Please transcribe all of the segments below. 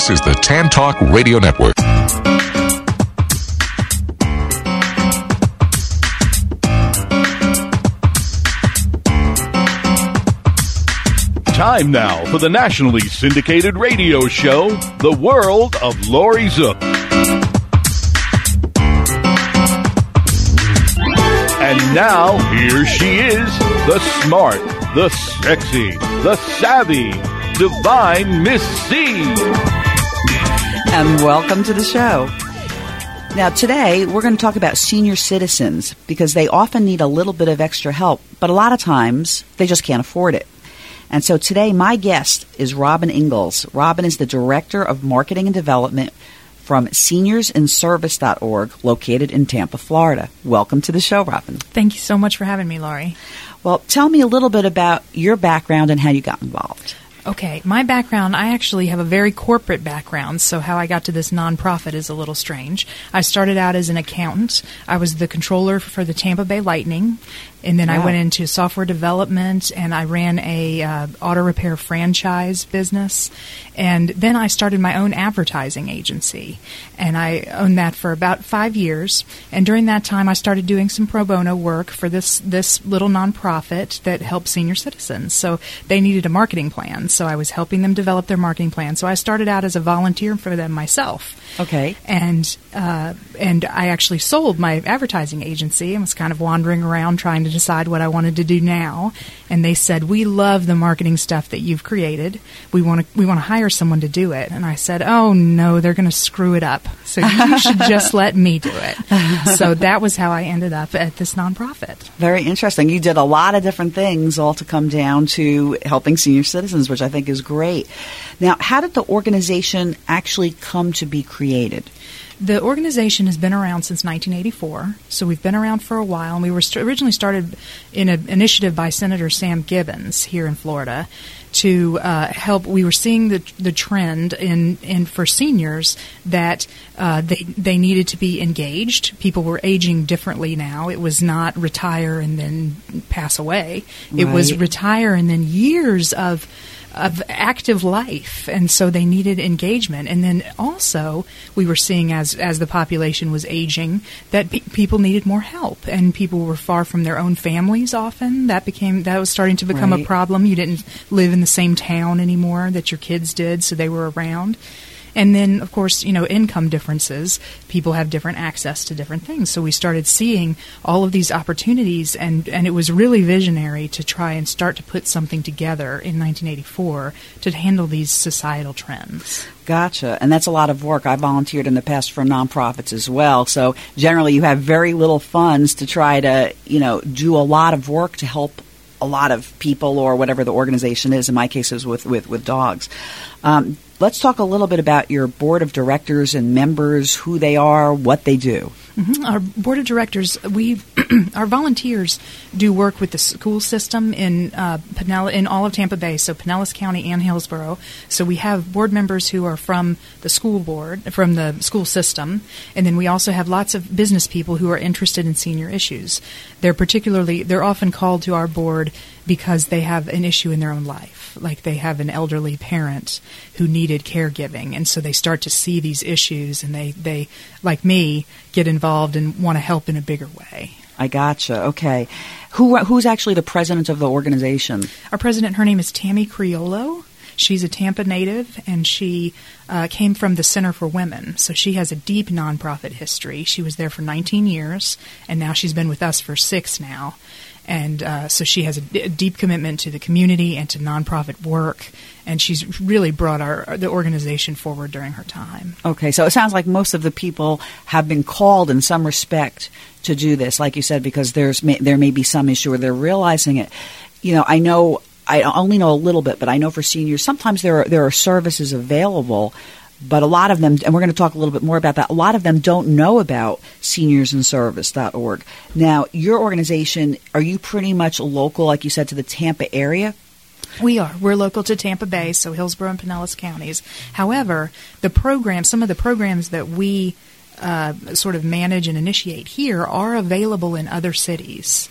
This is the Tan Talk Radio Network. Time now for the nationally syndicated radio show, The World of Laurie Zoock. And now, here she is, the smart, the sexy, the savvy, divine Miss C. And welcome to the show. Now, today we're going to talk about senior citizens because they often need a little bit of extra help, but a lot of times they just can't afford it. And so today, my guest is Robin Ingles. Robin is the Director of Marketing and Development from seniorsinservice.org, located in Tampa, Florida. Welcome to the show, Robin. Thank you so much for having me, Laurie. Well, tell me a little bit about your background and how you got involved. Okay, my background, I actually have a very corporate background, so how I got to this nonprofit is a little strange. I started out as an accountant. I was the controller for the Tampa Bay Lightning, and then wow. I went into software development and I ran a uh, auto repair franchise business. And then I started my own advertising agency, and I owned that for about five years. And during that time, I started doing some pro bono work for this this little nonprofit that helps senior citizens. So they needed a marketing plan, so I was helping them develop their marketing plan. So I started out as a volunteer for them myself. Okay. And uh, and I actually sold my advertising agency and was kind of wandering around trying to decide what I wanted to do now. And they said, "We love the marketing stuff that you've created. We want to we want to hire someone to do it." And I said, "Oh no, they're going to screw it up. So you should just let me do it." So that was how I ended up at this nonprofit. Very interesting. You did a lot of different things, all to come down to helping senior citizens, which I think is great. Now, how did the organization actually come to be created? The organization has been around since 1984, so we've been around for a while. And we were st- originally started in an initiative by Senator Sam Gibbons here in Florida to uh, help. We were seeing the the trend in in for seniors that uh, they they needed to be engaged. People were aging differently now. It was not retire and then pass away. Right. It was retire and then years of of active life, and so they needed engagement. And then also, we were seeing as as the population was aging that pe- people needed more help, and people were far from their own families. Often, that became that was starting to become right. a problem. You didn't live in the same town anymore that your kids did, so they were around. And then, of course, you know, income differences. People have different access to different things. So we started seeing all of these opportunities, and, and it was really visionary to try and start to put something together in 1984 to handle these societal trends. Gotcha. And that's a lot of work. I volunteered in the past for nonprofits as well. So generally, you have very little funds to try to, you know, do a lot of work to help a lot of people or whatever the organization is. In my case, it was with, with, with dogs. Um, let's talk a little bit about your board of directors and members, who they are, what they do. Mm-hmm. Our board of directors, we our volunteers do work with the school system in uh, Pinellas, in all of Tampa Bay, so Pinellas County and Hillsborough. So we have board members who are from the school board, from the school system, and then we also have lots of business people who are interested in senior issues. They're particularly they're often called to our board because they have an issue in their own life, like they have an elderly parent who needed caregiving, and so they start to see these issues, and they they like me get involved and want to help in a bigger way. I gotcha. Okay, who who's actually the president of the organization? Our president, her name is Tammy Criollo. She's a Tampa native, and she uh, came from the Center for Women. So she has a deep nonprofit history. She was there for 19 years, and now she's been with us for six now. And uh, so she has a, d- a deep commitment to the community and to nonprofit work, and she's really brought our the organization forward during her time. Okay, so it sounds like most of the people have been called in some respect to do this, like you said, because there's may, there may be some issue where they're realizing it. You know, I know I only know a little bit, but I know for seniors sometimes there are, there are services available but a lot of them, and we're going to talk a little bit more about that, a lot of them don't know about seniorsinservice.org. Now, your organization, are you pretty much local, like you said, to the Tampa area? We are. We're local to Tampa Bay, so Hillsborough and Pinellas counties. However, the program, some of the programs that we uh, sort of manage and initiate here are available in other cities.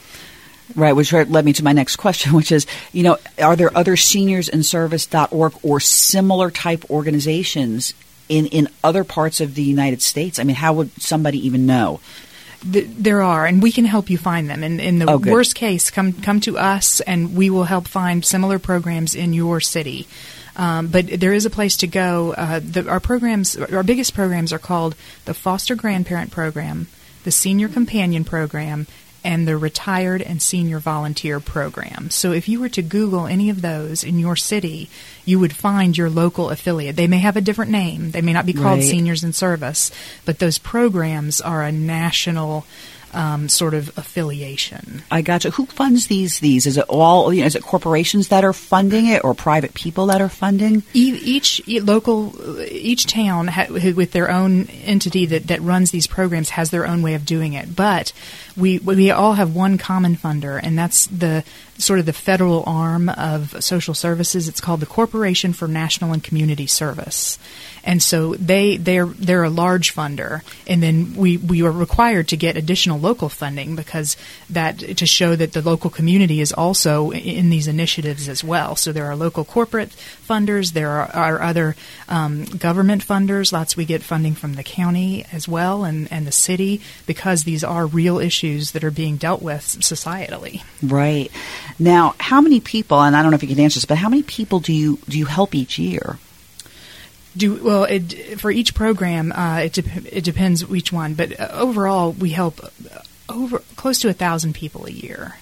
Right, which led me to my next question, which is, you know, are there other seniorsinservice.org or similar type organizations in, in other parts of the United States? I mean, how would somebody even know? there are, and we can help you find them. And in the Oh, worst case, come come to us, and we will help find similar programs in your city. Um, but there is a place to go. Uh, the, our programs, our biggest programs, are called the Foster Grandparent Program, the Senior Companion Program, and the Retired and Senior Volunteer Program. So if you were to Google any of those in your city, you would find your local affiliate. They may have a different name. They may not be called Right. Seniors in Service, but those programs are a national um, sort of affiliation. I gotcha. Who funds these? These is it all? You know, is it corporations that are funding it, or private people that are funding? E- Each e- local, each town ha- with their own entity that, that runs these programs has their own way of doing it. But we we all have one common funder, and that's the sort of the federal arm of social services. It's called the Corporation for National and Community Service, and so they they're they're a large funder, and then we we are required to get additional local funding because that to show that the local community is also in these initiatives as well. So there are local corporate funders, there are, are other um, government funders. Lots we get funding from the county as well and and the city because these are real issues that are being dealt with societally. Right. Now, how many people? And I don't know if you can answer this, but how many people do you do you help each year? Do well it, for each program. Uh, it dep it depends each one, but uh, overall we help over close to a thousand people a year.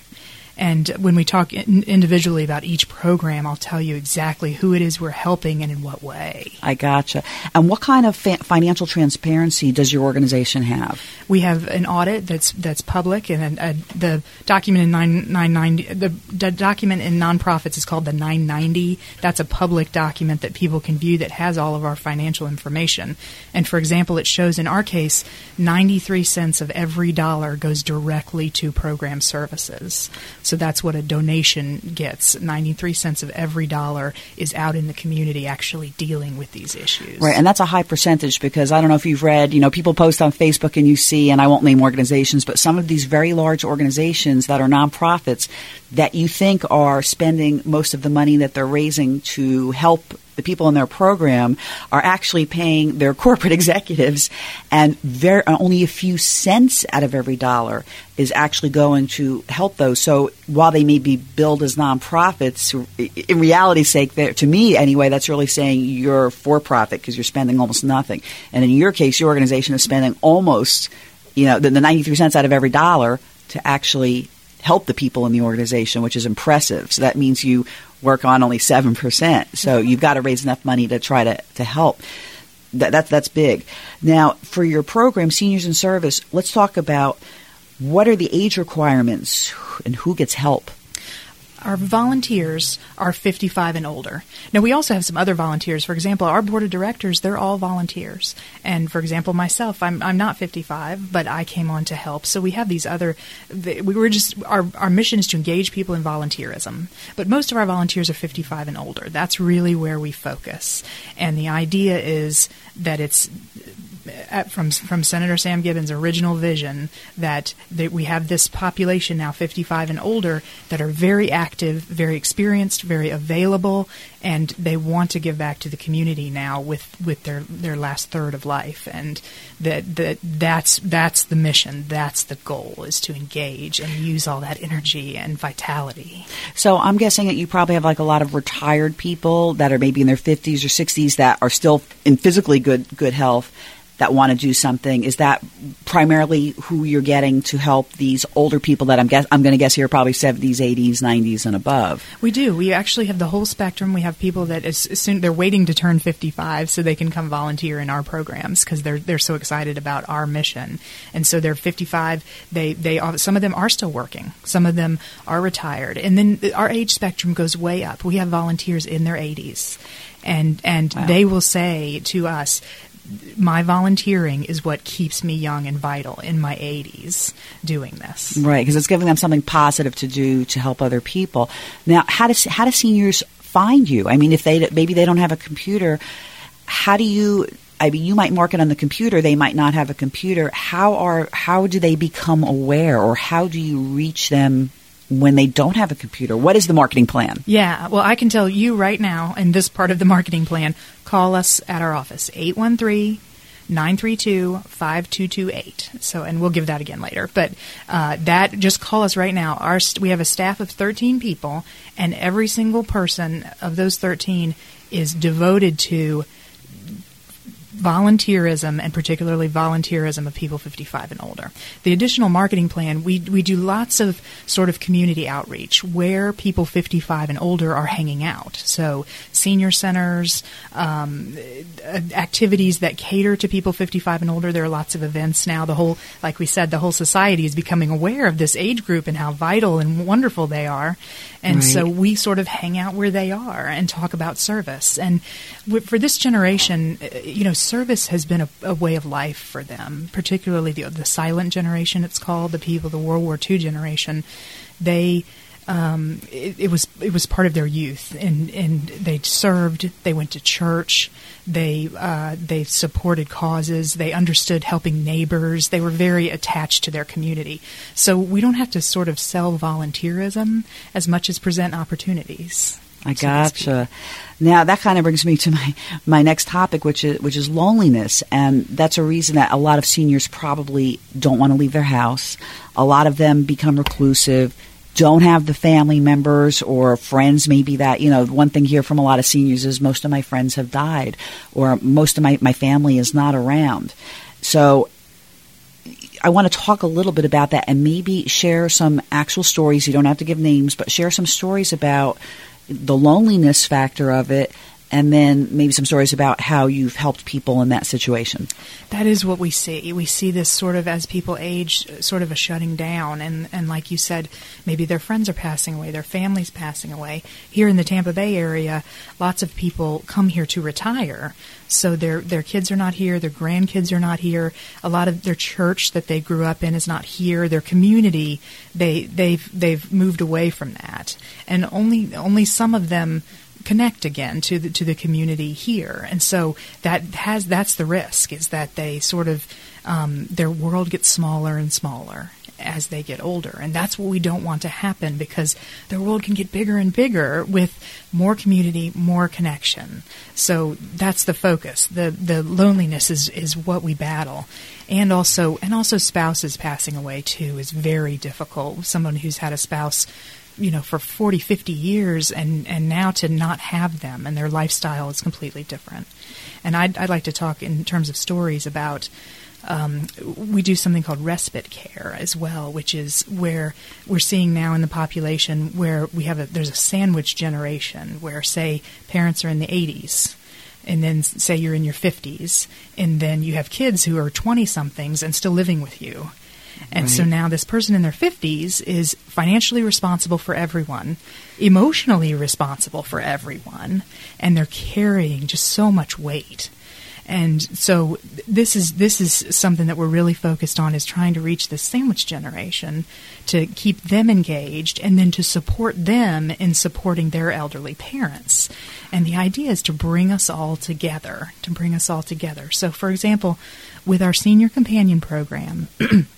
And when we talk in, individually about each program, I'll tell you exactly who it is we're helping and in what way. I gotcha. And what kind of fa- financial transparency does your organization have? We have an audit that's that's public, and a, a, uh, the document in nine nine ninety the, the document in nonprofits is called the nine ninety. That's a public document that people can view that has all of our financial information. And for example, it shows in our case, ninety three cents of every dollar goes directly to program services. So that's what a donation gets. Ninety three cents of every dollar is out in the community, actually dealing with these issues. Right, and that's a high percentage because I don't know if you've read, you know, people post on Facebook and you see, and I won't name organizations, but some of these very large organizations that are nonprofits that you think are spending most of the money that they're raising to help the people in their program are actually paying their corporate executives, and very, uh, only a few cents out of every dollar is actually going to help those. So while they may be billed as nonprofits, in reality's sake, to me anyway, that's really saying you're for profit because you're spending almost nothing. And in your case, your organization is spending almost, you know, the, the 93 cents out of every dollar to actually help the people in the organization, which is impressive. So that means you work on only 7%. So you've got to raise enough money to try to, to help. That, that, that's big. Now, for your program, Seniors in Service, let's talk about what are the age requirements and who gets help? Our volunteers are 55 and older. Now, we also have some other volunteers. For example, our board of directors, they're all volunteers. And for example, myself, I'm, I'm not 55, but I came on to help. So we have these other, we were just, our, our mission is to engage people in volunteerism. But most of our volunteers are 55 and older. That's really where we focus. And the idea is that it's Uh, from from Senator Sam Gibbons' original vision that, that we have this population now 55 and older that are very active, very experienced, very available, and they want to give back to the community now with, with their, their last third of life, and that, that that's that's the mission, that's the goal, is to engage and use all that energy and vitality. So I'm guessing that you probably have like a lot of retired people that are maybe in their 50s or 60s that are still in physically good good health that want to do something. Is that primarily who you're getting to help these older people that I'm guess I'm going to guess here probably 70s, 80s, 90s and above? We do. We actually have the whole spectrum. We have people that as, as soon they're waiting to turn 55 so they can come volunteer in our programs because they're they're so excited about our mission. And so they're 55. They they are, some of them are still working. Some of them are retired. And then our age spectrum goes way up. We have volunteers in their 80s, and and they will say to us. My volunteering is what keeps me young and vital in my 80s doing this. Right, because it's giving them something positive to do to help other people. Now, how does how do seniors find you? I mean, if they maybe they don't have a computer, how do you? I mean, you might market on the computer. They might not have a computer. How are how do they become aware, or how do you reach them when they don't have a computer? What is the marketing plan? Yeah, well, I can tell you right now in this part of the marketing plan, call us at our office, 813 932 5228. So, and we'll give that again later. But uh, that, just call us right now. Our, we have a staff of 13 people, and every single person of those 13 is devoted to volunteerism and particularly volunteerism of people 55 and older. The additional marketing plan, we, we do lots of sort of community outreach where people 55 and older are hanging out. So senior centers, um, activities that cater to people 55 and older. There are lots of events now. The whole, like we said, the whole society is becoming aware of this age group and how vital and wonderful they are. And right. so we sort of hang out where they are and talk about service. And for this generation, uh, you know, service has been a, a way of life for them, particularly the, the silent generation, it's called, the people, the World War II generation. They, um, it, it, was it was part of their youth, and and they served. They went to church. They uh, they supported causes. They understood helping neighbors. They were very attached to their community. So we don't have to sort of sell volunteerism as much as present opportunities. I gotcha. Now that kind of brings me to my, my next topic, which is which is loneliness, and that's a reason that a lot of seniors probably don't want to leave their house. A lot of them become reclusive, don't have the family members or friends. Maybe that you know one thing here from a lot of seniors is most of my friends have died, or most of my my family is not around. So I want to talk a little bit about that and maybe share some actual stories. You don't have to give names, but share some stories about the loneliness factor of it and then maybe some stories about how you've helped people in that situation. That is what we see. We see this sort of as people age, sort of a shutting down, and and like you said, maybe their friends are passing away, their families passing away. Here in the Tampa Bay area, lots of people come here to retire, so their their kids are not here, their grandkids are not here. A lot of their church that they grew up in is not here. Their community, they they've they've moved away from that, and only only some of them connect again to the to the community here. And so that has that's the risk is that they sort of um, their world gets smaller and smaller as they get older. And that's what we don't want to happen because their world can get bigger and bigger with more community, more connection. So that's the focus. The the loneliness is, is what we battle. And also and also spouses passing away too is very difficult. Someone who's had a spouse you know for 40 50 years and and now to not have them and their lifestyle is completely different. And I'd, I'd like to talk in terms of stories about um, we do something called respite care as well, which is where we're seeing now in the population where we have a there's a sandwich generation where say parents are in the 80s and then say you're in your 50s and then you have kids who are 20 somethings and still living with you and right. so now this person in their 50s is financially responsible for everyone, emotionally responsible for everyone, and they're carrying just so much weight. And so this is this is something that we're really focused on is trying to reach the sandwich generation to keep them engaged and then to support them in supporting their elderly parents. And the idea is to bring us all together, to bring us all together. So for example, with our senior companion program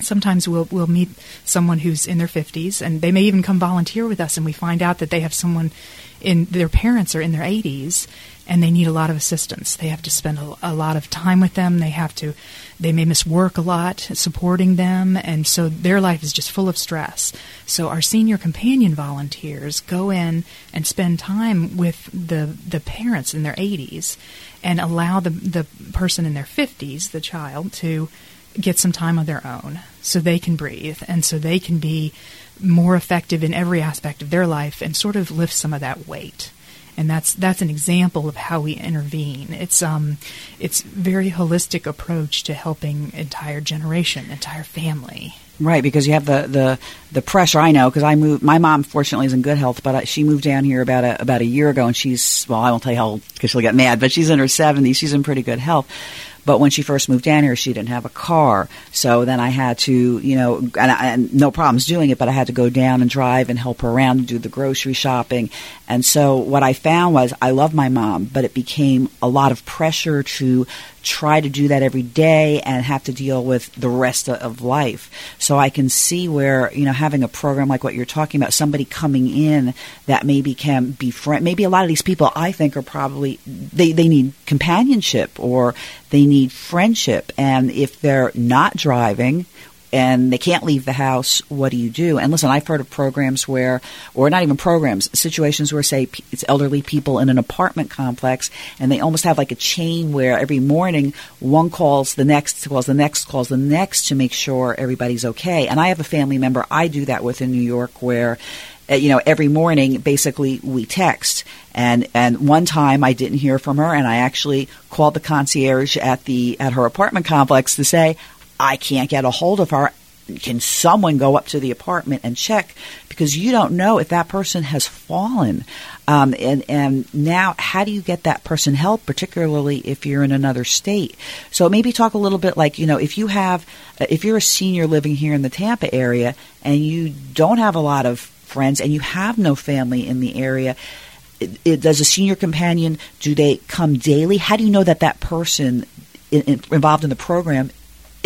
sometimes we'll we'll meet someone who's in their 50s and they may even come volunteer with us and we find out that they have someone in their parents are in their 80s and they need a lot of assistance. They have to spend a, a, lot of time with them. They have to they may miss work a lot supporting them and so their life is just full of stress. So our senior companion volunteers go in and spend time with the the parents in their 80s and allow the the person in their 50s the child to get some time on their own so they can breathe and so they can be more effective in every aspect of their life and sort of lift some of that weight. And that's that's an example of how we intervene. It's um it's very holistic approach to helping entire generation, entire family. Right, because you have the the, the pressure. I know because I moved. My mom, fortunately, is in good health, but she moved down here about a about a year ago, and she's well. I won't tell you how old because she'll get mad, but she's in her seventies. She's in pretty good health. But when she first moved down here, she didn't have a car. So then I had to, you know, and, I, and no problems doing it, but I had to go down and drive and help her around and do the grocery shopping. And so what I found was I love my mom, but it became a lot of pressure to try to do that every day and have to deal with the rest of life. So I can see where, you know, having a program like what you're talking about, somebody coming in that maybe can befriend, maybe a lot of these people I think are probably, they, they need companionship or they need friendship. And if they're not driving, and they can't leave the house, what do you do? And listen, I've heard of programs where, or not even programs, situations where, say, it's elderly people in an apartment complex, and they almost have like a chain where every morning one calls the next, calls the next, calls the next to make sure everybody's okay. And I have a family member I do that with in New York where uh, you know every morning basically we text and and one time I didn't hear from her and I actually called the concierge at the at her apartment complex to say I can't get a hold of her. Can someone go up to the apartment and check? Because you don't know if that person has fallen. Um, and, and now, how do you get that person help, particularly if you're in another state? So maybe talk a little bit like, you know, if you have, if you're a senior living here in the Tampa area and you don't have a lot of friends and you have no family in the area, it, it, does a senior companion do they come daily how do you know that that person in, in, involved in the program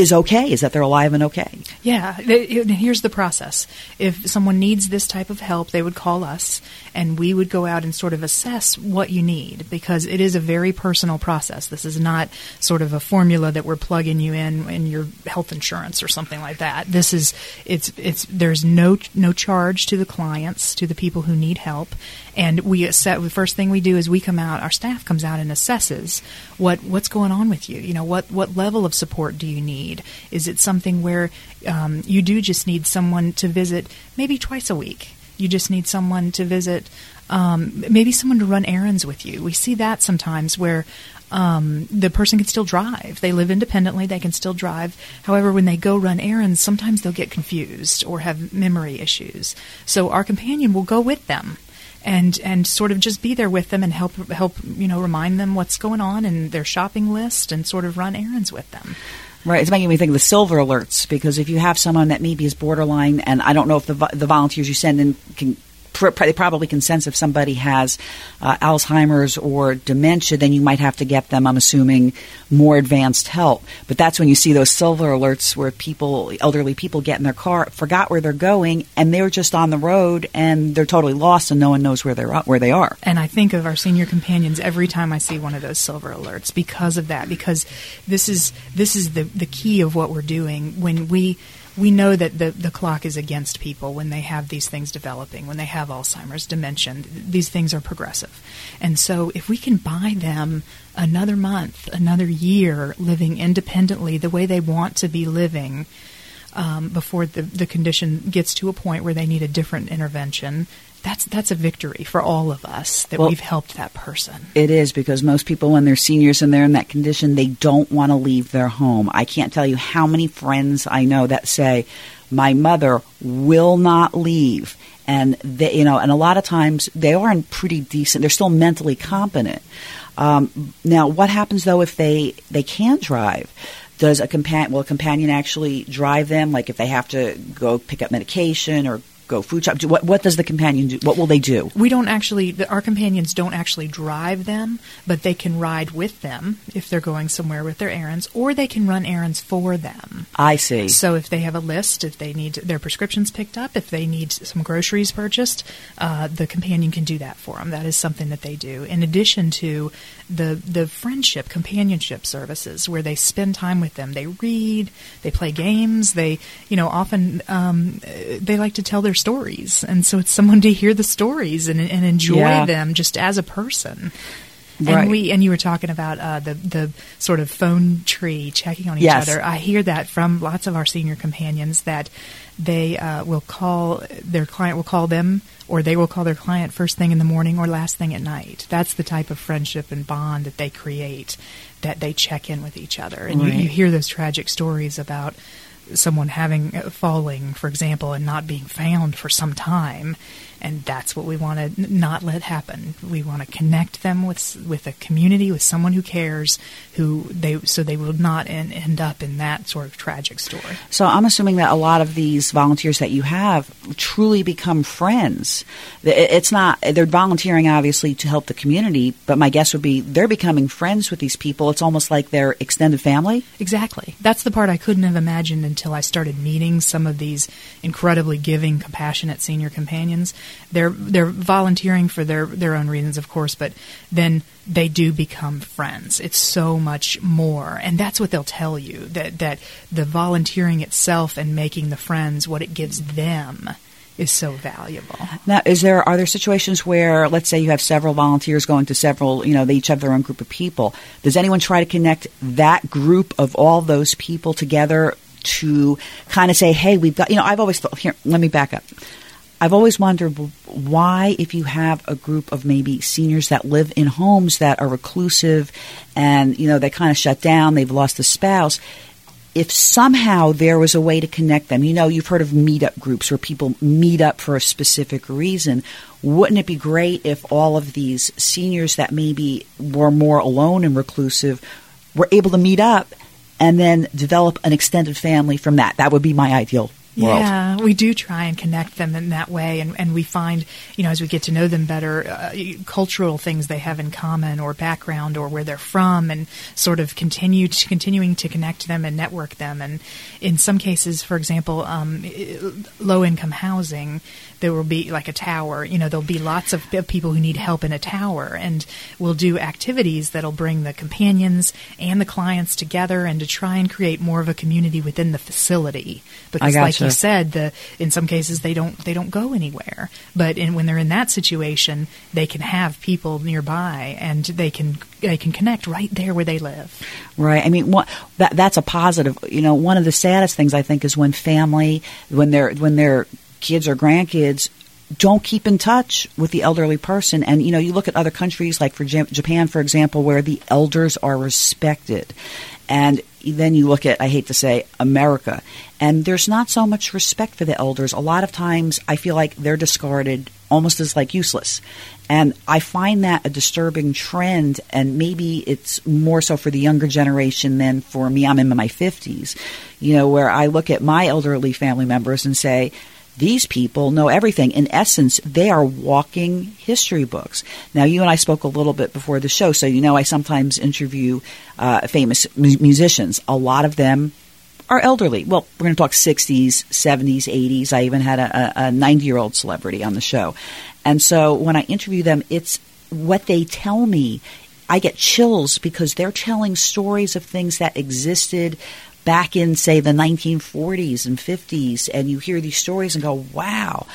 is okay, is that they're alive and okay. Yeah, here's the process. If someone needs this type of help, they would call us and we would go out and sort of assess what you need because it is a very personal process. This is not sort of a formula that we're plugging you in in your health insurance or something like that. This is it's it's there's no no charge to the clients, to the people who need help, and we assess. The first thing we do is we come out. Our staff comes out and assesses what what's going on with you. You know what what level of support do you need? Is it something where um, you do just need someone to visit maybe twice a week? You just need someone to visit, um, maybe someone to run errands with you. We see that sometimes where um, the person can still drive. They live independently, they can still drive. However, when they go run errands, sometimes they'll get confused or have memory issues. So our companion will go with them and and sort of just be there with them and help help you know remind them what's going on in their shopping list and sort of run errands with them. Right, it's making me think of the silver alerts because if you have someone that maybe is borderline, and I don't know if the the volunteers you send in can they probably can sense if somebody has uh, Alzheimer's or dementia, then you might have to get them, I'm assuming, more advanced help. But that's when you see those silver alerts where people, elderly people, get in their car, forgot where they're going, and they're just on the road and they're totally lost, and no one knows where they're where they are. And I think of our senior companions every time I see one of those silver alerts because of that. Because this is this is the the key of what we're doing when we we know that the, the clock is against people when they have these things developing, when they have Alzheimer's, dementia. These things are progressive. And so if we can buy them another month, another year living independently the way they want to be living, um, before the, the condition gets to a point where they need a different intervention, that's that's a victory for all of us that well, we've helped that person. It is because most people when they're seniors and they're in that condition, they don't want to leave their home. I can't tell you how many friends I know that say, "My mother will not leave." And they, you know, and a lot of times they are in pretty decent. They're still mentally competent. Um, now, what happens though if they they can drive? Does a companion will a companion actually drive them? Like if they have to go pick up medication or go food shop? What, what does the companion do? What will they do? We don't actually, the, our companions don't actually drive them, but they can ride with them if they're going somewhere with their errands, or they can run errands for them. I see. So if they have a list, if they need their prescriptions picked up, if they need some groceries purchased, uh, the companion can do that for them. That is something that they do. In addition to the the friendship, companionship services, where they spend time with them, they read, they play games, they you know often um, they like to tell their stories, and so it's someone to hear the stories and, and enjoy yeah. them just as a person. Right. And we and you were talking about uh, the the sort of phone tree checking on each yes. other. I hear that from lots of our senior companions that they uh, will call their client will call them or they will call their client first thing in the morning or last thing at night. That's the type of friendship and bond that they create. That they check in with each other, and right. you, you hear those tragic stories about someone having uh, falling, for example, and not being found for some time. And that's what we want to n- not let happen. We want to connect them with with a community, with someone who cares, who they so they will not en- end up in that sort of tragic story. So I'm assuming that a lot of these volunteers that you have truly become friends. It's not they're volunteering obviously to help the community, but my guess would be they're becoming friends with these people. It's almost like their extended family. Exactly. That's the part I couldn't have imagined until I started meeting some of these incredibly giving, compassionate senior companions. They're they're volunteering for their their own reasons, of course, but then they do become friends. It's so much more, and that's what they'll tell you that that the volunteering itself and making the friends, what it gives them, is so valuable. Now, is there are there situations where, let's say, you have several volunteers going to several, you know, they each have their own group of people. Does anyone try to connect that group of all those people together to kind of say, "Hey, we've got," you know, I've always thought. Here, let me back up. I've always wondered why, if you have a group of maybe seniors that live in homes that are reclusive and, you know, they kind of shut down, they've lost a spouse, if somehow there was a way to connect them, you know, you've heard of meetup groups where people meet up for a specific reason. Wouldn't it be great if all of these seniors that maybe were more alone and reclusive were able to meet up and then develop an extended family from that? That would be my ideal world. Yeah, we do try and connect them in that way, and, and we find, you know, as we get to know them better, uh, cultural things they have in common, or background, or where they're from, and sort of continue to, continuing to connect them and network them. And in some cases, for example, um, low income housing, there will be like a tower. You know, there'll be lots of people who need help in a tower, and we'll do activities that'll bring the companions and the clients together, and to try and create more of a community within the facility. Because, like gotcha. You said, the in some cases they don't they don't go anywhere. But in, when they're in that situation, they can have people nearby, and they can they can connect right there where they live. Right. I mean, what, that that's a positive. You know, one of the saddest things I think is when family, when their when their kids or grandkids don't keep in touch with the elderly person. And you know, you look at other countries like for Japan, for example, where the elders are respected, and then you look at I hate to say America, and there's not so much respect for the elders. A lot of times, I feel like they're discarded almost as like useless. And I find that a disturbing trend, and maybe it's more so for the younger generation than for me. I'm in my 50s, you know, where I look at my elderly family members and say, these people know everything. In essence, they are walking history books. Now, you and I spoke a little bit before the show, so you know I sometimes interview uh, famous mu- musicians. A lot of them are elderly. Well, we're going to talk 60s, 70s, 80s. I even had a 90 year old celebrity on the show. And so when I interview them, it's what they tell me. I get chills because they're telling stories of things that existed back in, say, the 1940s and 50s. And you hear these stories and go, wow,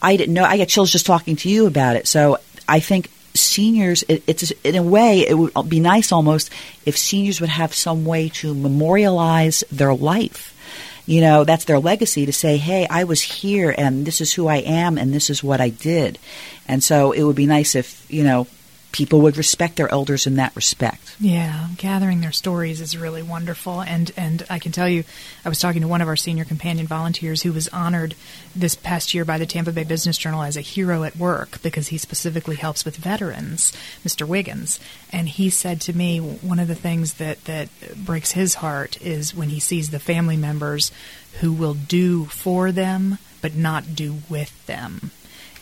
I didn't know. I get chills just talking to you about it. So I think seniors, it, it's in a way, it would be nice almost if seniors would have some way to memorialize their life. You know, that's their legacy to say, hey, I was here and this is who I am and this is what I did. And so it would be nice if, you know, people would respect their elders in that respect. Yeah, gathering their stories is really wonderful, and and I can tell you, I was talking to one of our senior companion volunteers who was honored this past year by the Tampa Bay Business Journal as a hero at work because he specifically helps with veterans, Mr. Wiggins, and he said to me one of the things that that breaks his heart is when he sees the family members who will do for them but not do with them.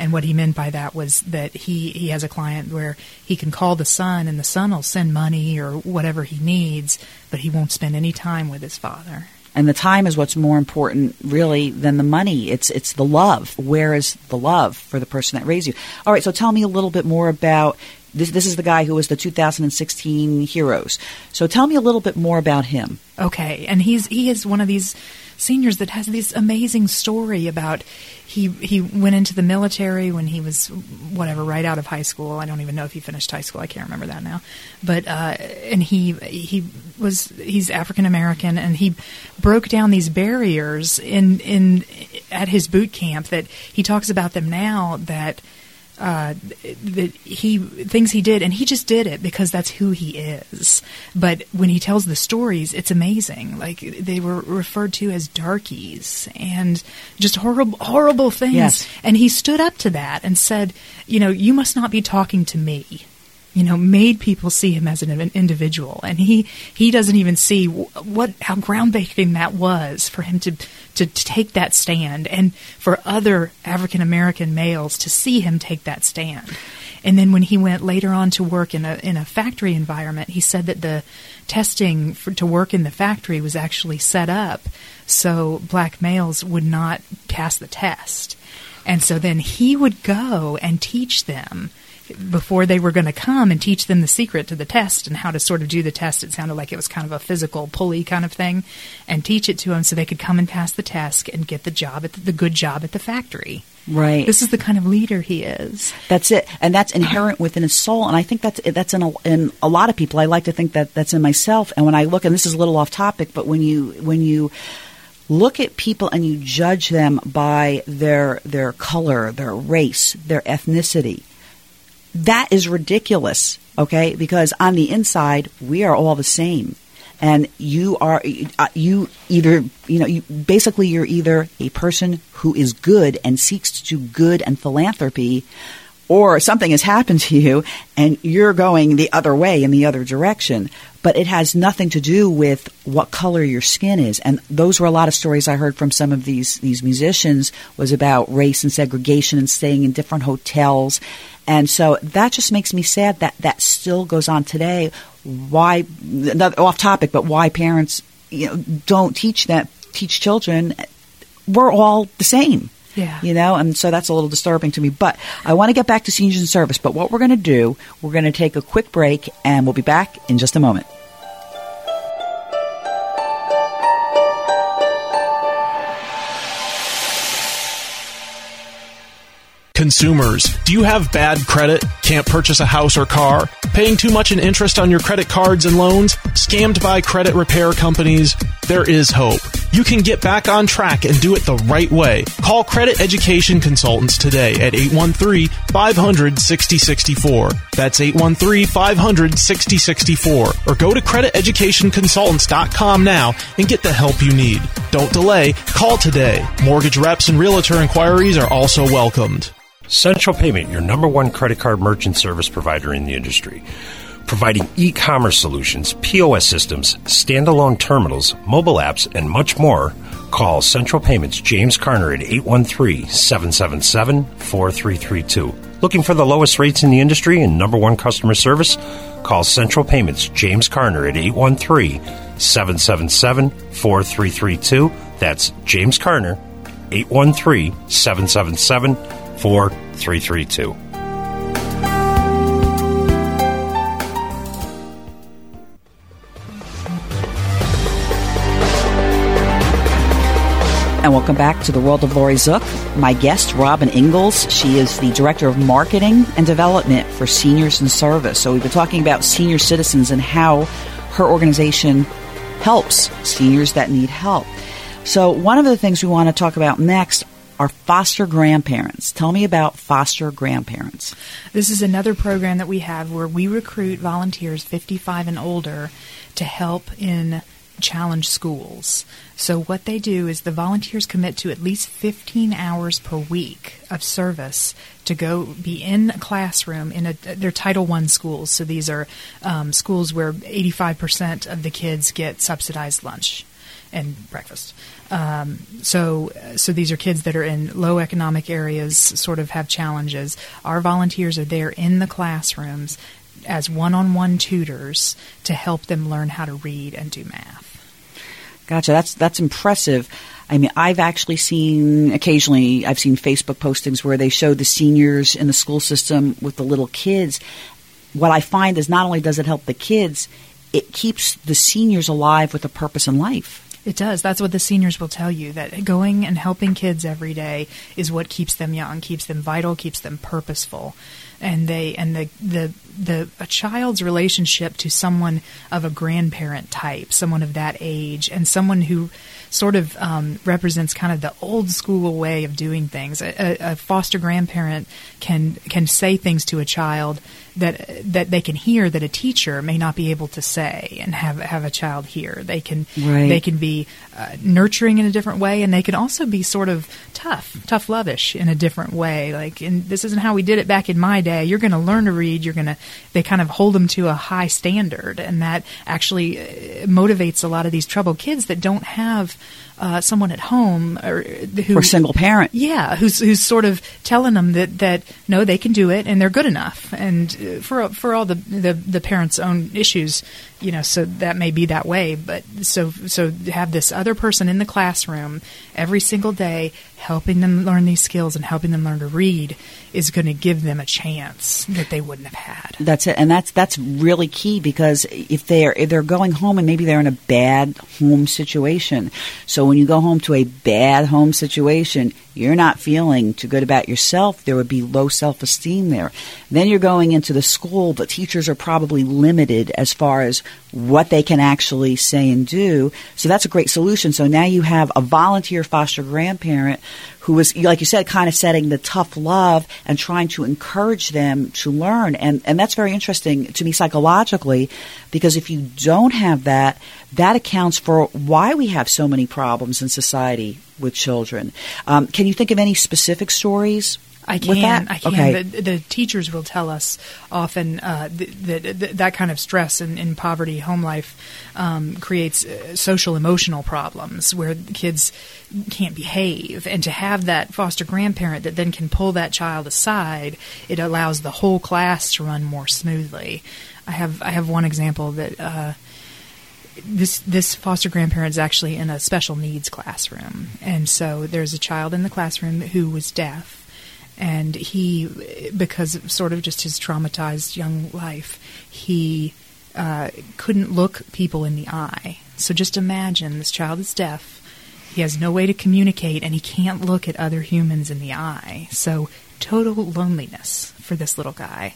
And what he meant by that was that he, he has a client where he can call the son and the son will send money or whatever he needs, but he won't spend any time with his father. And the time is what's more important, really, than the money. It's it's the love. Where is the love for the person that raised you? All right. So tell me a little bit more about this. This is the guy who was the 2016 Heroes. So tell me a little bit more about him. Okay, and he's he is one of these seniors that has this amazing story about he he went into the military when he was whatever right out of high school. I don't even know if he finished high school. I can't remember that now. But uh, and he he was he's African American and he broke down these barriers in in at his boot camp that he talks about them now that uh, that he things he did, and he just did it because that's who he is. But when he tells the stories, it's amazing. Like they were referred to as darkies and just horrible, horrible things. Yes. And he stood up to that and said, "You know, you must not be talking to me." You know, made people see him as an individual, and he he doesn't even see what how groundbreaking that was for him to to, to take that stand, and for other African American males to see him take that stand. And then when he went later on to work in a in a factory environment, he said that the testing for, to work in the factory was actually set up so black males would not pass the test. And so then he would go and teach them before they were going to come and teach them the secret to the test and how to sort of do the test. It sounded like it was kind of a physical pulley kind of thing, and teach it to them so they could come and pass the test and get the job at the, the good job at the factory. Right. This is the kind of leader he is. That's it, and that's inherent within his soul. And I think that's that's in a, in a lot of people. I like to think that that's in myself. And when I look, and this is a little off topic, but when you when you look at people and you judge them by their their color, their race, their ethnicity, that is ridiculous, okay? Because on the inside, we are all the same. And you are, uh, you either, you know, you, basically you're either a person who is good and seeks to do good and philanthropy, or something has happened to you and you're going the other way in the other direction. But it has nothing to do with what color your skin is. And those were a lot of stories I heard from some of these, these musicians was about race and segregation and staying in different hotels. And so that just makes me sad that that still goes on today. Why, not off topic, but why parents, you know, don't teach that, teach children, we're all the same. Yeah. You know, and so that's a little disturbing to me. But I want to get back to seniors in service. But what we're going to do, we're going to take a quick break and we'll be back in just a moment. Consumers, do you have bad credit? Can't purchase a house or car? Paying too much in interest on your credit cards and loans? Scammed by credit repair companies? There is hope. You can get back on track and do it the right way. Call Credit Education Consultants today at 813 500 6064. That's 813 500 6064. Or go to crediteducationconsultants.com now and get the help you need. Don't delay. Call today. Mortgage reps and realtor inquiries are also welcomed. Central Payment, your number one credit card merchant service provider in the industry. Providing e commerce solutions, POS systems, standalone terminals, mobile apps, and much more. Call Central Payments James Carner at 813 777 4332. Looking for the lowest rates in the industry and number one customer service? Call Central Payments James Carner at 813 777 4332. That's James Carner, 813 777 4332. And welcome back to the world of Laurie Zoock. My guest, Robin Ingles. She is the Director of Marketing and Development for Seniors in Service. So we've been talking about senior citizens and how her organization helps seniors that need help. So one of the things we want to talk about next are foster grandparents. Tell me about foster grandparents. This is another program that we have where we recruit volunteers 55 and older to help in challenge schools. So what they do is the volunteers commit to at least 15 hours per week of service to go be in a classroom in a they're Title One schools. So these are um, schools where 85% of the kids get subsidized lunch and breakfast. Um, so, so these are kids that are in low economic areas, sort of have challenges. Our volunteers are there in the classrooms as one-on-one tutors to help them learn how to read and do math. Gotcha. That's that's impressive. I mean, I've actually seen occasionally I've seen Facebook postings where they show the seniors in the school system with the little kids. What I find is not only does it help the kids, it keeps the seniors alive with a purpose in life. It does. That's what the seniors will tell you that going and helping kids every day is what keeps them young, keeps them vital, keeps them purposeful. and they and the the the a child's relationship to someone of a grandparent type, someone of that age, and someone who sort of um, represents kind of the old school way of doing things. A, a, foster grandparent can can say things to a child that that they can hear that a teacher may not be able to say and have have a child hear. They can Right. they can be uh, nurturing in a different way, and they can also be sort of tough, tough lovish in a different way. Like, and this isn't how we did it back in my day. You're going to learn to read. You're going to. They kind of hold them to a high standard, and that actually uh, motivates a lot of these troubled kids that don't have. Uh, someone at home or who Or single parent. yeah, who's who's sort of telling them that that no, they can do it and they're good enough. And uh, for for all the the, the parents' own issues, you know, so that may be that way. But so so have this other person in the classroom every single day helping them learn these skills and helping them learn to read is going to give them a chance that they wouldn't have had. That's it, and that's that's really key because if they're if they're going home and maybe they're in a bad home situation, so when you go home to a bad home situation, you're not feeling too good about yourself. There would be low self esteem there. Then you're going into the school, but teachers are probably limited as far as what they can actually say and do. So that's a great solution. So now you have a volunteer foster grandparent who is, like you said, kind of setting the tough love and trying to encourage them to learn. And, and that's very interesting to me psychologically because if you don't have that, that accounts for why we have so many problems in society with children. Um, can you think of any specific stories? I with can. that? I can. Okay. The, the teachers will tell us often uh, that th- th- that kind of stress in, in poverty home life um, creates uh, social emotional problems where kids can't behave, and to have that foster grandparent that then can pull that child aside, it allows the whole class to run more smoothly. I have I have one example that. Uh, this this foster grandparent is actually in a special needs classroom, and so there's a child in the classroom who was deaf, and he, because of sort of just his traumatized young life, he uh, couldn't look people in the eye. So just imagine this child is deaf. He has no way to communicate, and he can't look at other humans in the eye. So total loneliness for this little guy.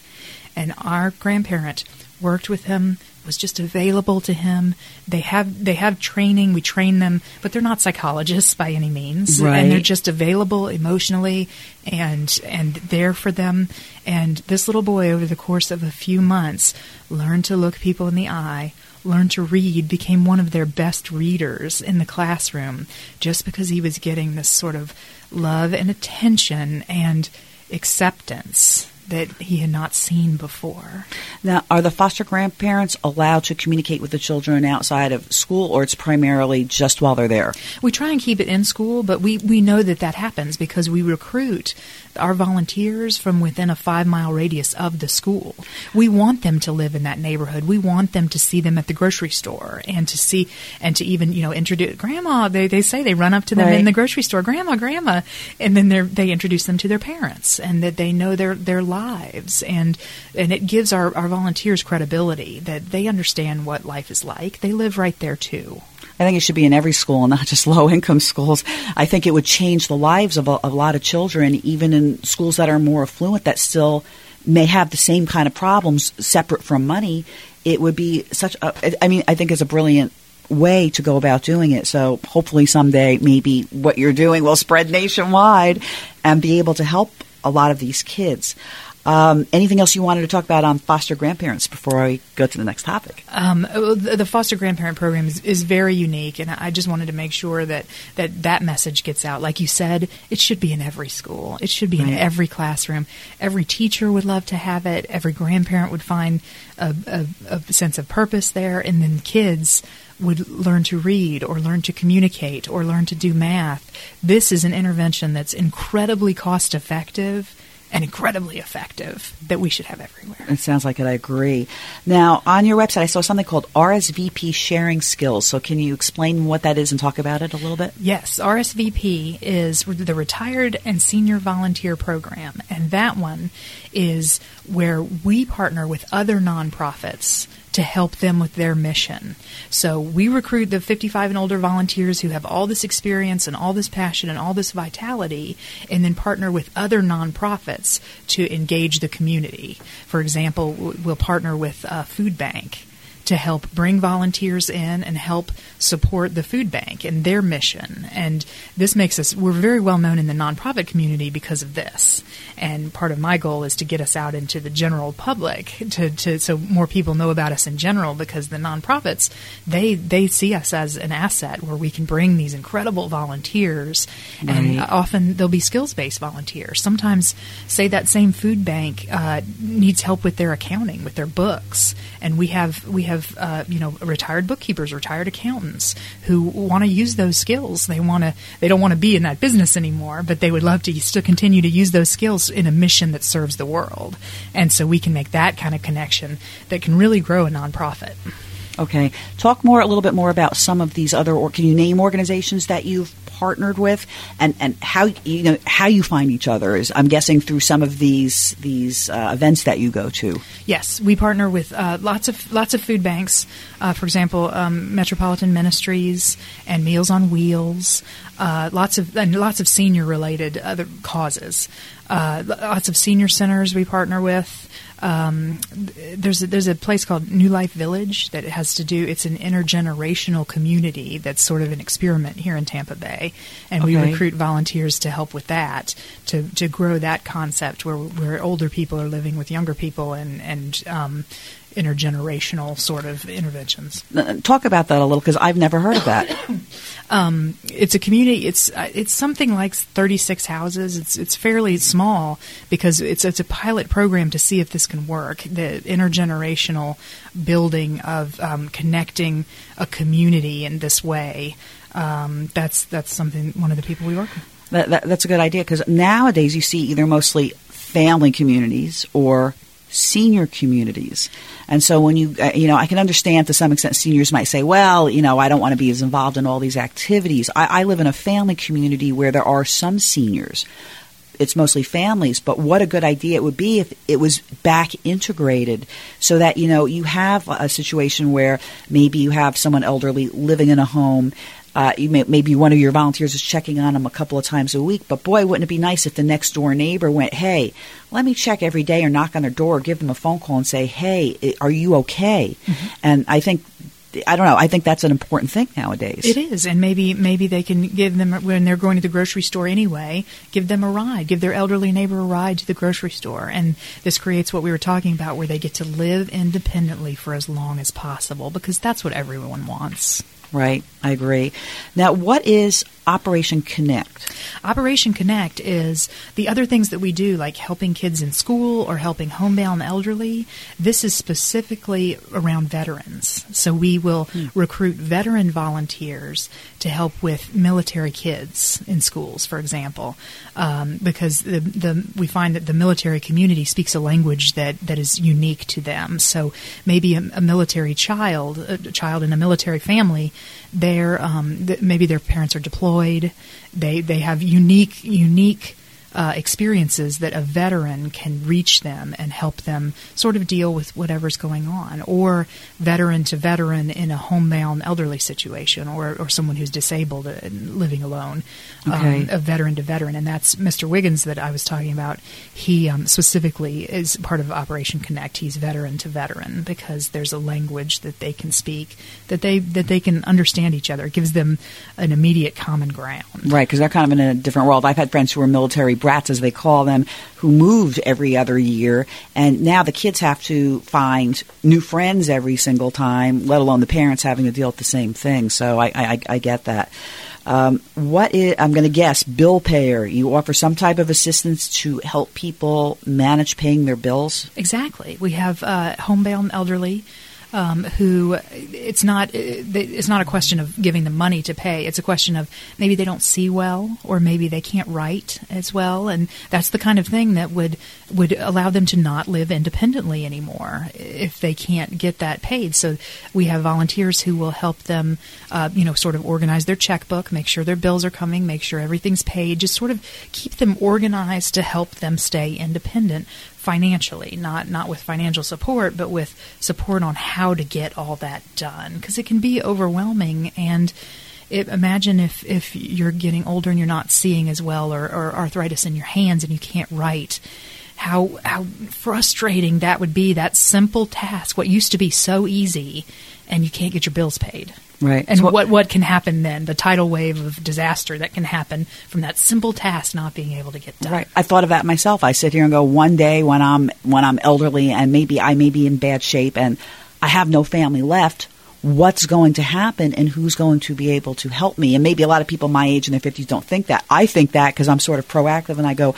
And our grandparent worked with him was just available to him. They have they have training. We train them but they're not psychologists by any means. And they're just available emotionally and and there for them. And this little boy over the course of a few months learned to look people in the eye learned to read became one of their best readers in the classroom just because he was getting this sort of love and attention and acceptance that he had not seen before Now, are the foster grandparents allowed to communicate with the children outside of school, or it's primarily just while they're there? We try and keep it in school, but we, we know that that happens because we recruit our volunteers from within a five mile radius of the school. We want them to live in that neighborhood. We want them to see them at the grocery store and to see and to even you know introduce grandma. They they say they run up to them Right. in the grocery store, grandma, grandma, and then they they introduce them to their parents and that they know their their lives and and it gives our our volunteers credibility that they understand what life is like. They live right there too. I think it should be in every school, not just low income schools. I think it would change the lives of a, a lot of children, even in schools that are more affluent that still may have the same kind of problems separate from money. It would be such a, I mean, I think it's a brilliant way to go about doing it. So hopefully someday maybe what you're doing will spread nationwide and be able to help a lot of these kids. Um, anything else you wanted to talk about on foster grandparents before I go to the next topic? Um, the the foster grandparent program is, is very unique, and I just wanted to make sure that, that that message gets out. Like you said, it should be in every school. It should be in every classroom. Every teacher would love to have it. Every grandparent would find a, a, a sense of purpose there, and then kids would learn to read or learn to communicate or learn to do math. This is an intervention that's incredibly cost effective and incredibly effective that we should have everywhere. It sounds like it. I agree. Now, on your website, I saw something called RSVP sharing skills. So, can you explain what that is and talk about it a little bit? Yes, RSVP is the Retired and Senior Volunteer Program, and that one is where we partner with other nonprofits to help them with their mission. So we recruit the 55 and older volunteers who have all this experience and all this passion and all this vitality, and then partner with other nonprofits to engage the community. For example, we'll partner with a food bank to help bring volunteers in and help support the food bank and their mission. And this makes us, we're very well known in the nonprofit community because of this. And part of my goal is to get us out into the general public to, to so more people know about us in general because the nonprofits, they, they see us as an asset where we can bring these incredible volunteers. Right. And often they'll be skills based volunteers. Sometimes, say that same food bank uh, needs help with their accounting, with their books. And we have, we have have uh, you know retired bookkeepers, retired accountants who want to use those skills. They want to they don't want to be in that business anymore, but they would love to still continue to use those skills in a mission that serves the world. And so we can make that kind of connection that can really grow a nonprofit. Okay, talk more a little bit more about some of these other. Or can you name organizations that you've partnered with, and, and how you know how you find each other? Is I'm guessing through some of these these uh, events that you go to. Yes, we partner with uh, lots of lots of food banks. Uh, for example, um, Metropolitan Ministries and Meals on Wheels. Uh, lots of and lots of senior related other causes. Uh, lots of senior centers we partner with. Um, there's a, there's a place called New Life Village that has to do. It's an intergenerational community that's sort of an experiment here in Tampa Bay, and we recruit volunteers to help with that to to grow that concept where where older people are living with younger people and and um, intergenerational sort of interventions. Uh, Talk about that a little because I've never heard of that. Um, it's a community. It's uh, it's something like 36 houses. It's it's fairly small because it's it's a pilot program to see if this can work. The intergenerational building of um, connecting a community in this way. Um, that's that's something. One of the people we work with. That, that, that's a good idea because nowadays you see either mostly family communities or senior communities. And so when you, uh, you know, I can understand to some extent seniors might say, well, you know, I don't want to be as involved in all these activities. I, I live in a family community where there are some seniors. It's mostly families, but what a good idea it would be if it was back integrated so that, you know, you have a situation where maybe you have someone elderly living in a home uh, you may, maybe one of your volunteers is checking on them a couple of times a week, but boy, wouldn't it be nice if the next door neighbor went, "Hey, let me check every day," or knock on their door, or give them a phone call and say, "Hey, are you okay?" And I think, I don't know, I think that's an important thing nowadays. It is, and maybe maybe they can give them when they're going to the grocery store anyway. Give them a ride. Give their elderly neighbor a ride to the grocery store, and this creates what we were talking about, where they get to live independently for as long as possible, because that's what everyone wants. Right, I agree. Now, what is Operation Connect? Operation Connect is the other things that we do, like helping kids in school or helping homebound elderly. This is specifically around veterans. So we will recruit veteran volunteers to help with military kids in schools, for example, um, because the, the we find that the military community speaks a language that, that is unique to them. So maybe a, a military child, a child in a military family, their um, th- maybe their parents are deployed. They they have unique unique uh, experiences that a veteran can reach them and help them sort of deal with whatever's going on, or veteran to veteran in a homebound elderly situation, or or someone who's disabled and living alone, Okay. um, a veteran to veteran, and that's Mr. Wiggins that I was talking about. He um, specifically is part of Operation Connect. He's veteran to veteran because there's a language that they can speak that they that they can understand each other. It gives them an immediate common ground. Right, because they're kind of in a different world. I've had friends who were military brats, as they call them, who moved every other year, and now the kids have to find new friends every single time, let alone the parents having to deal with the same thing. So I, I, I get that. Um, what is, I'm going to guess, bill payer. You offer some type of assistance to help people manage paying their bills? Exactly. We have uh, homebound elderly um, who it's not it's not a question of giving them money to pay. It's a question of maybe they don't see well, or maybe they can't write as well, and that's the kind of thing that would would allow them to not live independently anymore if they can't get that paid. So we have volunteers who will help them, uh, you know, sort of organize their checkbook, make sure their bills are coming, make sure everything's paid, just sort of keep them organized to help them stay independent financially, not not with financial support, but with support on how to get all that done because it can be overwhelming and. It, imagine if, if you're getting older and you're not seeing as well, or, or arthritis in your hands and you can't write how how frustrating that would be that simple task what used to be so easy and you can't get your bills paid Right. and So what what can happen then the tidal wave of disaster that can happen from that simple task not being able to get done Right. I thought of that myself. I sit here and go, one day when I'm when I'm elderly and maybe I may be in bad shape and I have no family left, what's going to happen and who's going to be able to help me? And maybe a lot of people my age in their 50s don't think that. I think that because I'm sort of proactive and I go,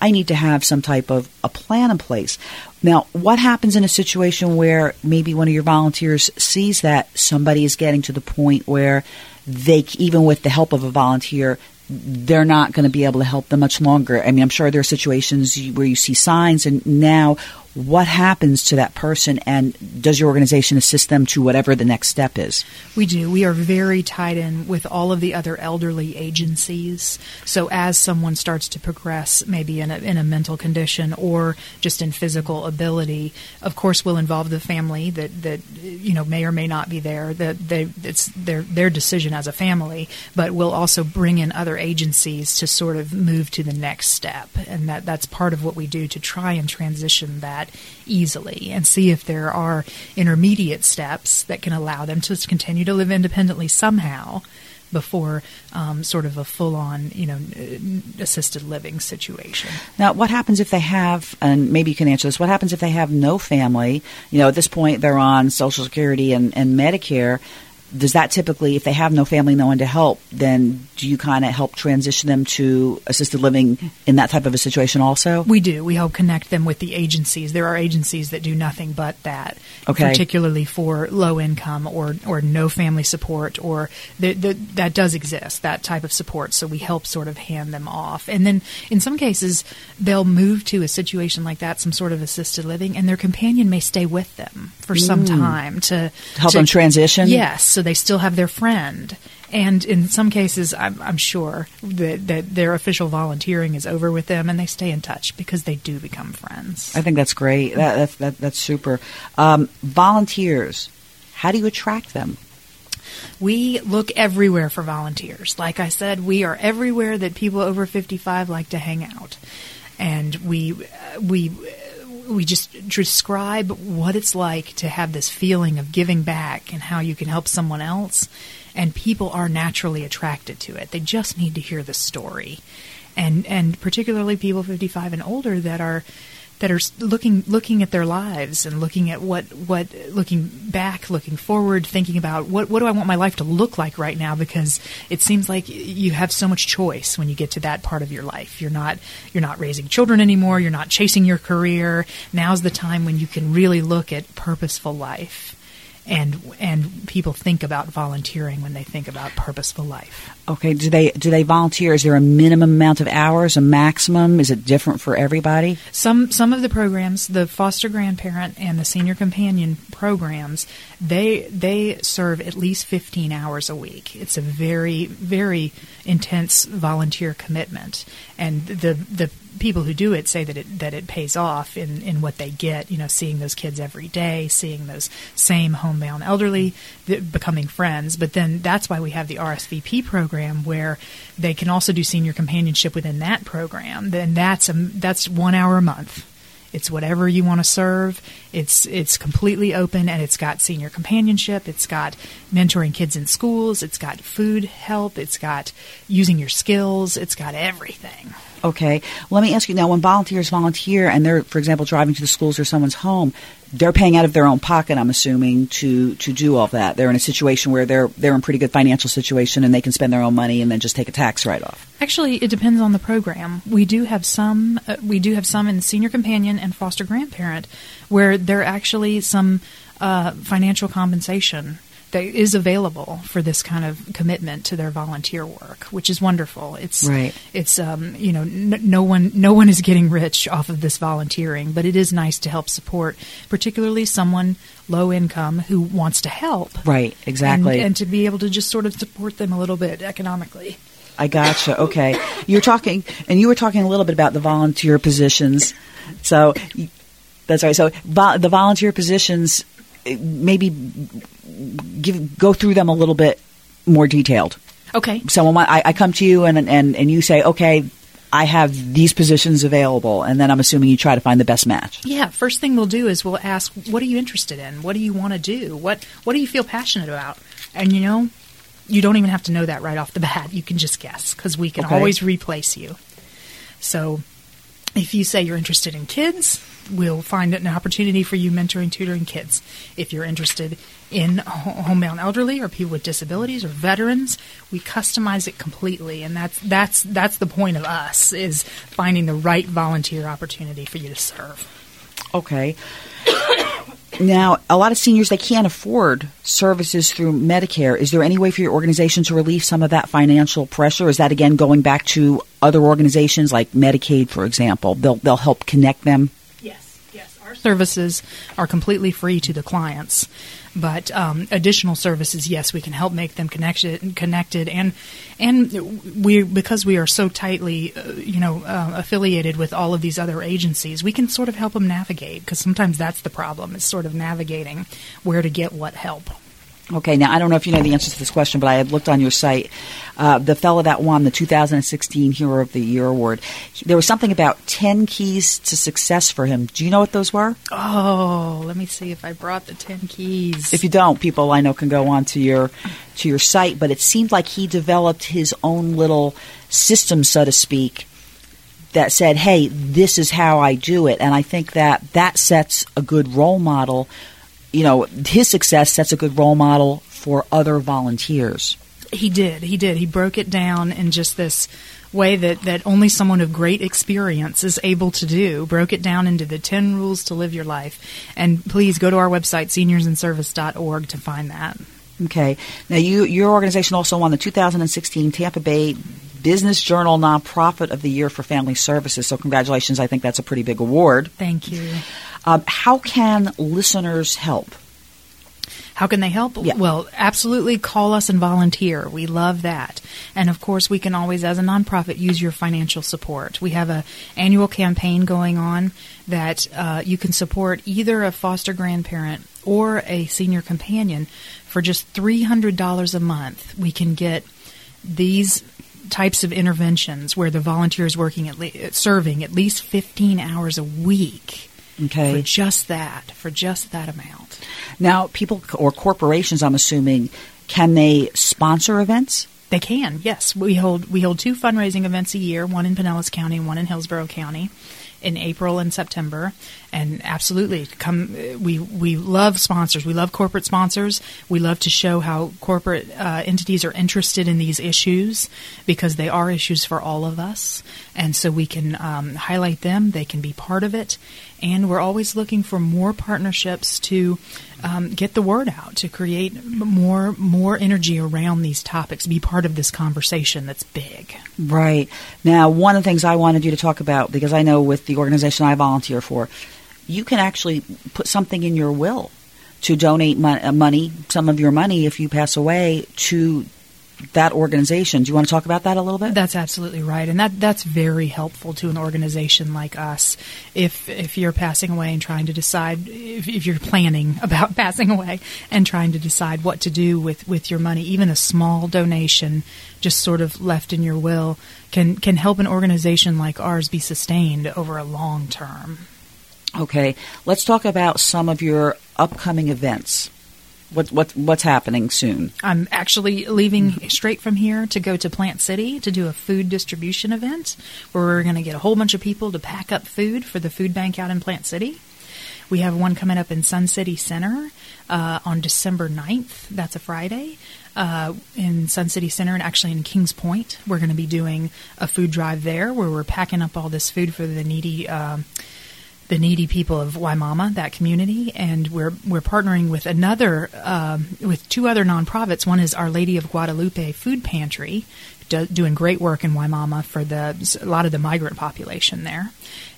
I need to have some type of a plan in place. Now, what happens in a situation where maybe one of your volunteers sees that somebody is getting to the point where they, even with the help of a volunteer, they're not going to be able to help them much longer. I mean, I'm sure there are situations where you see signs, and now what happens to that person, and does your organization assist them to whatever the next step is? We do. We are very tied in with all of the other elderly agencies. So as someone starts to progress, maybe in a, in a mental condition or just in physical ability, of course, we'll involve the family that, that you know may or may not be there. That they it's their their decision as a family, but we'll also bring in other agencies to sort of move to the next step, and that that's part of what we do to try and transition that easily and see if there are intermediate steps that can allow them to continue to live independently somehow before um, sort of a full-on, you know, assisted living situation. Now, what happens if they have, and maybe you can answer this, what happens if they have no family? You know, at this point they're on Social Security and, and Medicare. Does that typically, if they have no family, no one to help, then do you kind of help transition them to assisted living in that type of a situation also? We do. We help connect them with the agencies. There are agencies that do nothing but that, Okay. particularly for low income or, or no family support, or the, the, that does exist, that type of support. So we help sort of hand them off. And then in some cases, they'll move to a situation like that, some sort of assisted living, and their companion may stay with them for some mm. time to To help them transition? Yes, so they still have their friend. And in some cases, I'm, I'm sure that, that their official volunteering is over with them, and they stay in touch because they do become friends. I think that's great. That, that, that, that's super. Um, volunteers, how do you attract them? We look everywhere for volunteers. Like I said, we are everywhere that people over 55 like to hang out. And we we we just describe what it's like to have this feeling of giving back and how you can help someone else and people are naturally attracted to it. They just need to hear the story. And and particularly people 55 and older that are that are looking looking at their lives and looking at what what looking back, looking forward, thinking about what what do I want my life to look like right now because it seems like you have so much choice when you get to that part of your life. You're not you're not raising children anymore, you're not chasing your career. Now's the time when you can really look at purposeful life. And and people think about volunteering when they think about purposeful life. Okay, do they do they volunteer? Is there a minimum amount of hours, a maximum? Is it different for everybody? Some some of the programs, the foster grandparent and the senior companion programs, they they serve at least 15 hours a week. It's a very very intense volunteer commitment, and the the people who do it say that it that it pays off in in what they get. You know, seeing those kids every day, seeing those same homebound elderly, th- becoming friends. But then that's why we have the RSVP program where they can also do senior companionship within that program. Then that's a that's one hour a month. It's whatever you want to serve. It's it's completely open and it's got senior companionship. It's got mentoring kids in schools. It's got food help. It's got using your skills. It's got everything. Okay, let me ask you now: when volunteers volunteer and they're, for example, driving to the schools or someone's home, they're paying out of their own pocket. I'm assuming to to do all that. They're in a situation where they're they're in pretty good financial situation and they can spend their own money and then just take a tax write off. Actually, it depends on the program. We do have some. Uh, we do have some in senior companion and foster grandparent, where there are actually some uh, financial compensation that is available for this kind of commitment to their volunteer work, which is wonderful. It's Right. It's um, you know n- no one no one is getting rich off of this volunteering, but it is nice to help support, particularly someone low income who wants to help. Right, exactly. And, and to be able to just sort of support them a little bit economically. I gotcha. Okay, you're talking, and you were talking a little bit about the volunteer positions. So that's right. So vo- the volunteer positions, Uh, maybe give go through them a little bit more detailed. Okay. Someone, I, I come to you and and and you say, okay, I have these positions available, and then I'm assuming you try to find the best match. Yeah, first thing we'll do is we'll ask, what are you interested in? What do you want to do? What What do you feel passionate about? And you know, you don't even have to know that right off the bat. You can just guess because we can Okay. always replace you. So, if you say you're interested in kids, we'll find an opportunity for you mentoring, tutoring kids. If you're interested in homebound elderly or people with disabilities or veterans, we customize it completely, and that's that's that's the point of us is finding the right volunteer opportunity for you to serve. Okay. Now, a lot of seniors they can't afford services through Medicare. Is there any way for your organization to relieve some of that financial pressure? Is that again going back to other organizations like Medicaid, for example? They'll they'll help connect them. Services are completely free to the clients, but um, additional services, yes, we can help make them connected, connected, and and we because we are so tightly, uh, you know, uh, affiliated with all of these other agencies, we can sort of help them navigate because sometimes that's the problem is sort of navigating where to get what help. Okay, now I don't know if you know the answer to this question, but I had looked on your site. Uh, the fellow that won the 2016 Hero of the Year award, there was something about 10 keys to success for him. Do you know what those were? Oh, let me see if I brought the ten keys. If you don't, people I know can go on to your to your site. But it seemed like he developed his own little system, so to speak, that said, "Hey, this is how I do it." And I think that that sets a good role model. You know, his success sets a good role model for other volunteers. He did. He did. He broke it down in just this way that, that only someone of great experience is able to do. Broke it down into the 10 rules to live your life. And please go to our website, seniorsinservice.org, to find that. Okay. Now, you your organization also won the 2016 Tampa Bay Business Journal Nonprofit of the Year for Family Services. So, congratulations! I think that's a pretty big award. Thank you. Um, how can listeners help? How can they help? Yeah. Well, absolutely call us and volunteer. We love that. And of course, we can always, as a nonprofit, use your financial support. We have a annual campaign going on that uh, you can support either a foster grandparent or a senior companion for just $300 a month. We can get these types of interventions where the volunteer is working at le- serving at least 15 hours a week Okay. for just that, for just that amount. Now, people or corporations, I'm assuming, can they sponsor events? They can, yes. We hold we hold two fundraising events a year, one in Pinellas County one in Hillsborough County, in April and September. And absolutely, come. We we love sponsors. We love corporate sponsors. We love to show how corporate uh, entities are interested in these issues because they are issues for all of us. And so we can um, highlight them. They can be part of it. And we're always looking for more partnerships to um, get the word out, to create more more energy around these topics, be part of this conversation that's big. Right. Now, one of the things I wanted you to talk about, because I know with the organization I volunteer for, you can actually put something in your will to donate mon- money, some of your money, if you pass away, to that organization. Do you want to talk about that a little bit? That's absolutely right, and that that's very helpful to an organization like us. If if you're passing away and trying to decide, if, if you're planning about passing away and trying to decide what to do with with your money, even a small donation, just sort of left in your will, can can help an organization like ours be sustained over a long term. Okay. Let's talk about some of your upcoming events. What, what, what's happening soon? I'm actually leaving straight from here to go to Plant City to do a food distribution event where we're going to get a whole bunch of people to pack up food for the food bank out in Plant City. We have one coming up in Sun City Center uh, on December 9th. That's a Friday. Uh, in Sun City Center and actually in Kings Point, we're going to be doing a food drive there where we're packing up all this food for the needy um, the needy people of Wimauma, that community, and we're we're partnering with another um, with two other nonprofits. One is Our Lady of Guadalupe Food Pantry, do, doing great work in Wimauma for the a lot of the migrant population there,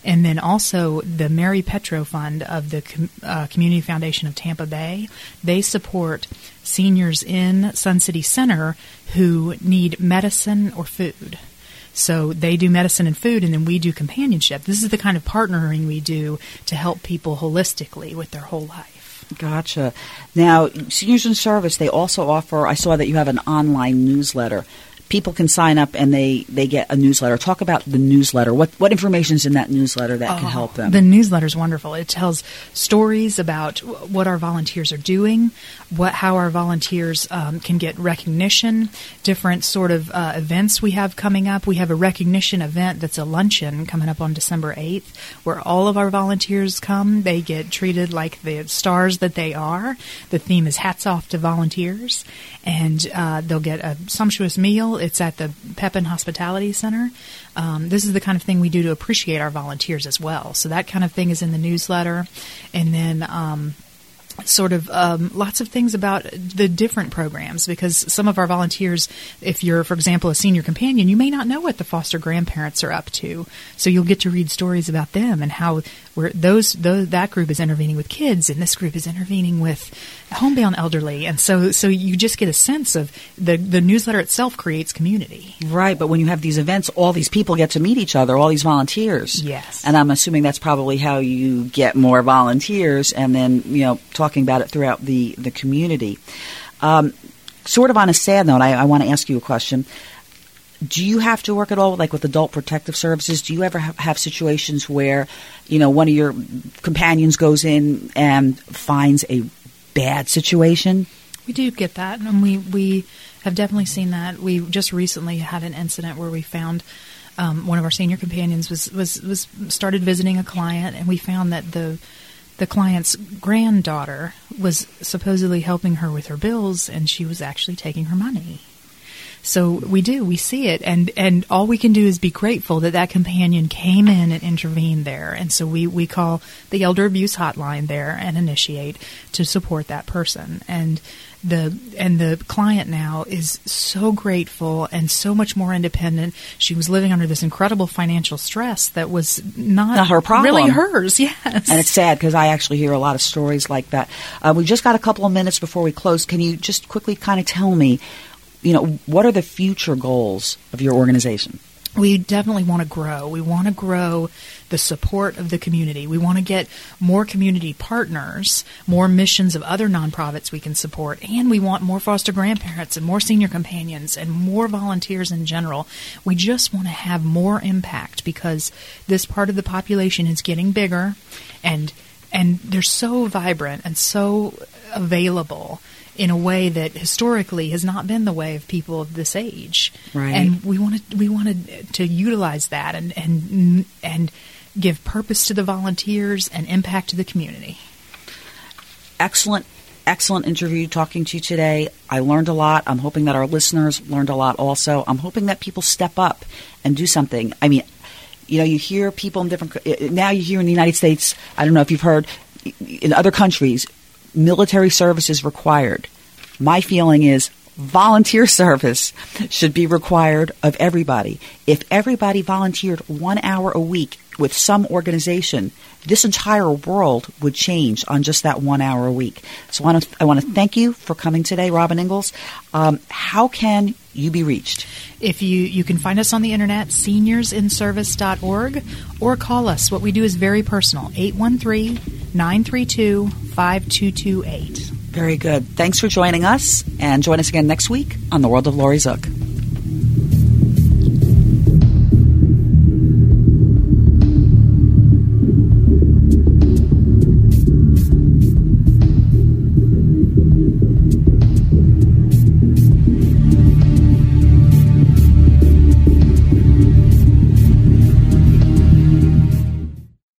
and then also the Mary Petro Fund of the Com- uh, Community Foundation of Tampa Bay. They support seniors in Sun City Center who need medicine or food. So they do medicine and food, and then we do companionship. This is the kind of partnering we do to help people holistically with their whole life. Gotcha. Now, Seniors in Service, they also offer, I saw that you have an online newsletter people can sign up and they, they get a newsletter. Talk about the newsletter. What what information is in that newsletter that can help them? The newsletter is wonderful. It tells stories about what our volunteers are doing, what how our volunteers um, can get recognition, different sort of uh, events we have coming up. We have a recognition event that's a luncheon coming up on December eighth, where all of our volunteers come. They get treated like the stars that they are. The theme is hats off to volunteers, and uh, they'll get a sumptuous meal it's at the Pepin Hospitality Center. Um, this is the kind of thing we do to appreciate our volunteers as well. So that kind of thing is in the newsletter, and then. Um, sort of um, lots of things about the different programs because some of our volunteers, if you're, for example, a senior companion, you may not know what the foster grandparents are up to. So you'll get to read stories about them and how those, those that group is intervening with kids and this group is intervening with homebound elderly. And so, so you just get a sense of the, the newsletter itself creates community. Right. But when you have these events, all these people get to meet each other, all these volunteers. Yes. And I'm assuming that's probably how you get more volunteers and then, you know, talking about it throughout the, the community. Um, sort of on a sad note, I, I want to ask you a question. Do you have to work at all, like with adult protective services? Do you ever have, have situations where, you know, one of your companions goes in and finds a bad situation? We do get that, and we we have definitely seen that. We just recently had an incident where we found um, one of our senior companions was, was was started visiting a client, and we found that the the client's granddaughter was supposedly helping her with her bills, and she was actually taking her money. So we do, we see it, and and all we can do is be grateful that that companion came in and intervened there. And so we we call the elder abuse hotline there and initiate to support that person. And the and the client now is so grateful and so much more independent. She was living under this incredible financial stress that was not, not her problem, really hers. Yes, and it's sad because I actually hear a lot of stories like that. Uh, we just got a couple of minutes before we close. Can you just quickly kind of tell me, you know, what are the future goals of your organization? we definitely want to grow. We want to grow the support of the community. We want to get more community partners, more missions of other nonprofits we can support, and we want more foster grandparents and more senior companions and more volunteers in general. We just want to have more impact because this part of the population is getting bigger and and they're so vibrant and so available in a way that historically has not been the way of people of this age. Right. And we wanted we wanted to utilize that and and and give purpose to the volunteers and impact to the community. Excellent excellent interview talking to you today. I learned a lot. I'm hoping that our listeners learned a lot also. I'm hoping that people step up and do something. I mean, you know, you hear people in different eh, eh, now you hear in the United States, I don't know if you've heard in other countries military service is required. My feeling is volunteer service should be required of everybody. If everybody volunteered one hour a week with some organization, this entire world would change on just that one hour a week. So I want to, I thank you for coming today, Robin Ingles. Um, how can you be reached? If you, you can find us on the internet, seniorsinservice.org, or call us. What we do is very personal 813 932 5228. Very good. Thanks for joining us, and join us again next week on The World of Laurie Zoock.